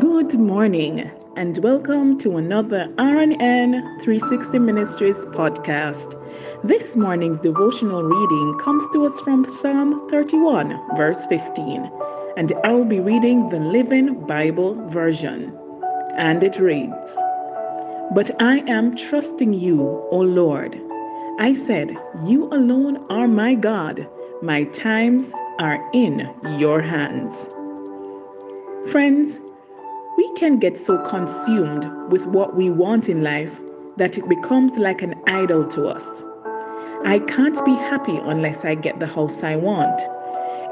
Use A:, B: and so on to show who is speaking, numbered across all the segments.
A: Good morning and welcome to another RNN 360 Ministries podcast. This morning's devotional reading comes to us from Psalm 31, verse 15, and I will be reading the Living Bible version. And it reads But I am trusting you, O Lord. I said, You alone are my God. My times are in your hands. Friends, we can get so consumed with what we want in life that it becomes like an idol to us. I can't be happy unless I get the house I want.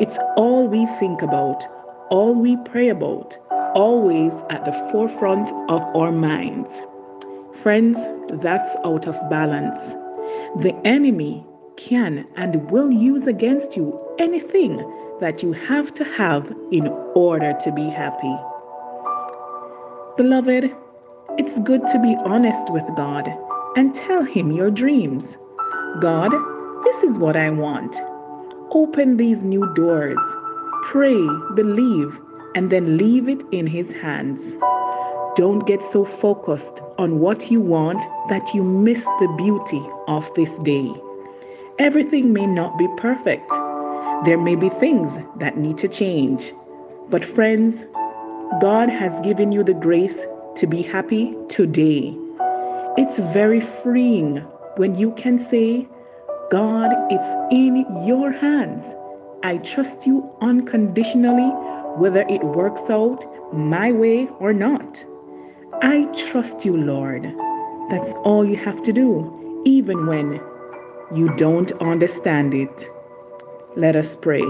A: It's all we think about, all we pray about, always at the forefront of our minds. Friends, that's out of balance. The enemy can and will use against you anything that you have to have in order to be happy. Beloved, it's good to be honest with God and tell Him your dreams. God, this is what I want. Open these new doors. Pray, believe, and then leave it in His hands. Don't get so focused on what you want that you miss the beauty of this day. Everything may not be perfect. There may be things that need to change. But, friends, God has given you the grace to be happy today. It's very freeing when you can say, God, it's in your hands. I trust you unconditionally, whether it works out my way or not. I trust you, Lord. That's all you have to do, even when you don't understand it. Let us pray.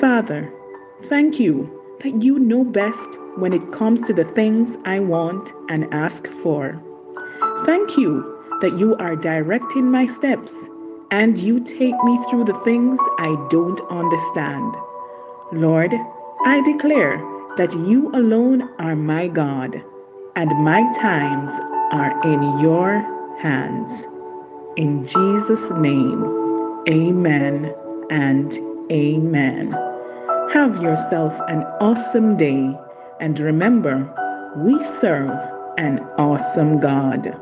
A: Father, thank you that you know best when it comes to the things I want and ask for. Thank you that you are directing my steps and you take me through the things I don't understand. Lord, I declare that you alone are my God and my times are in your hands. In Jesus' name, amen and amen. Have yourself an awesome day and remember, we serve an awesome God.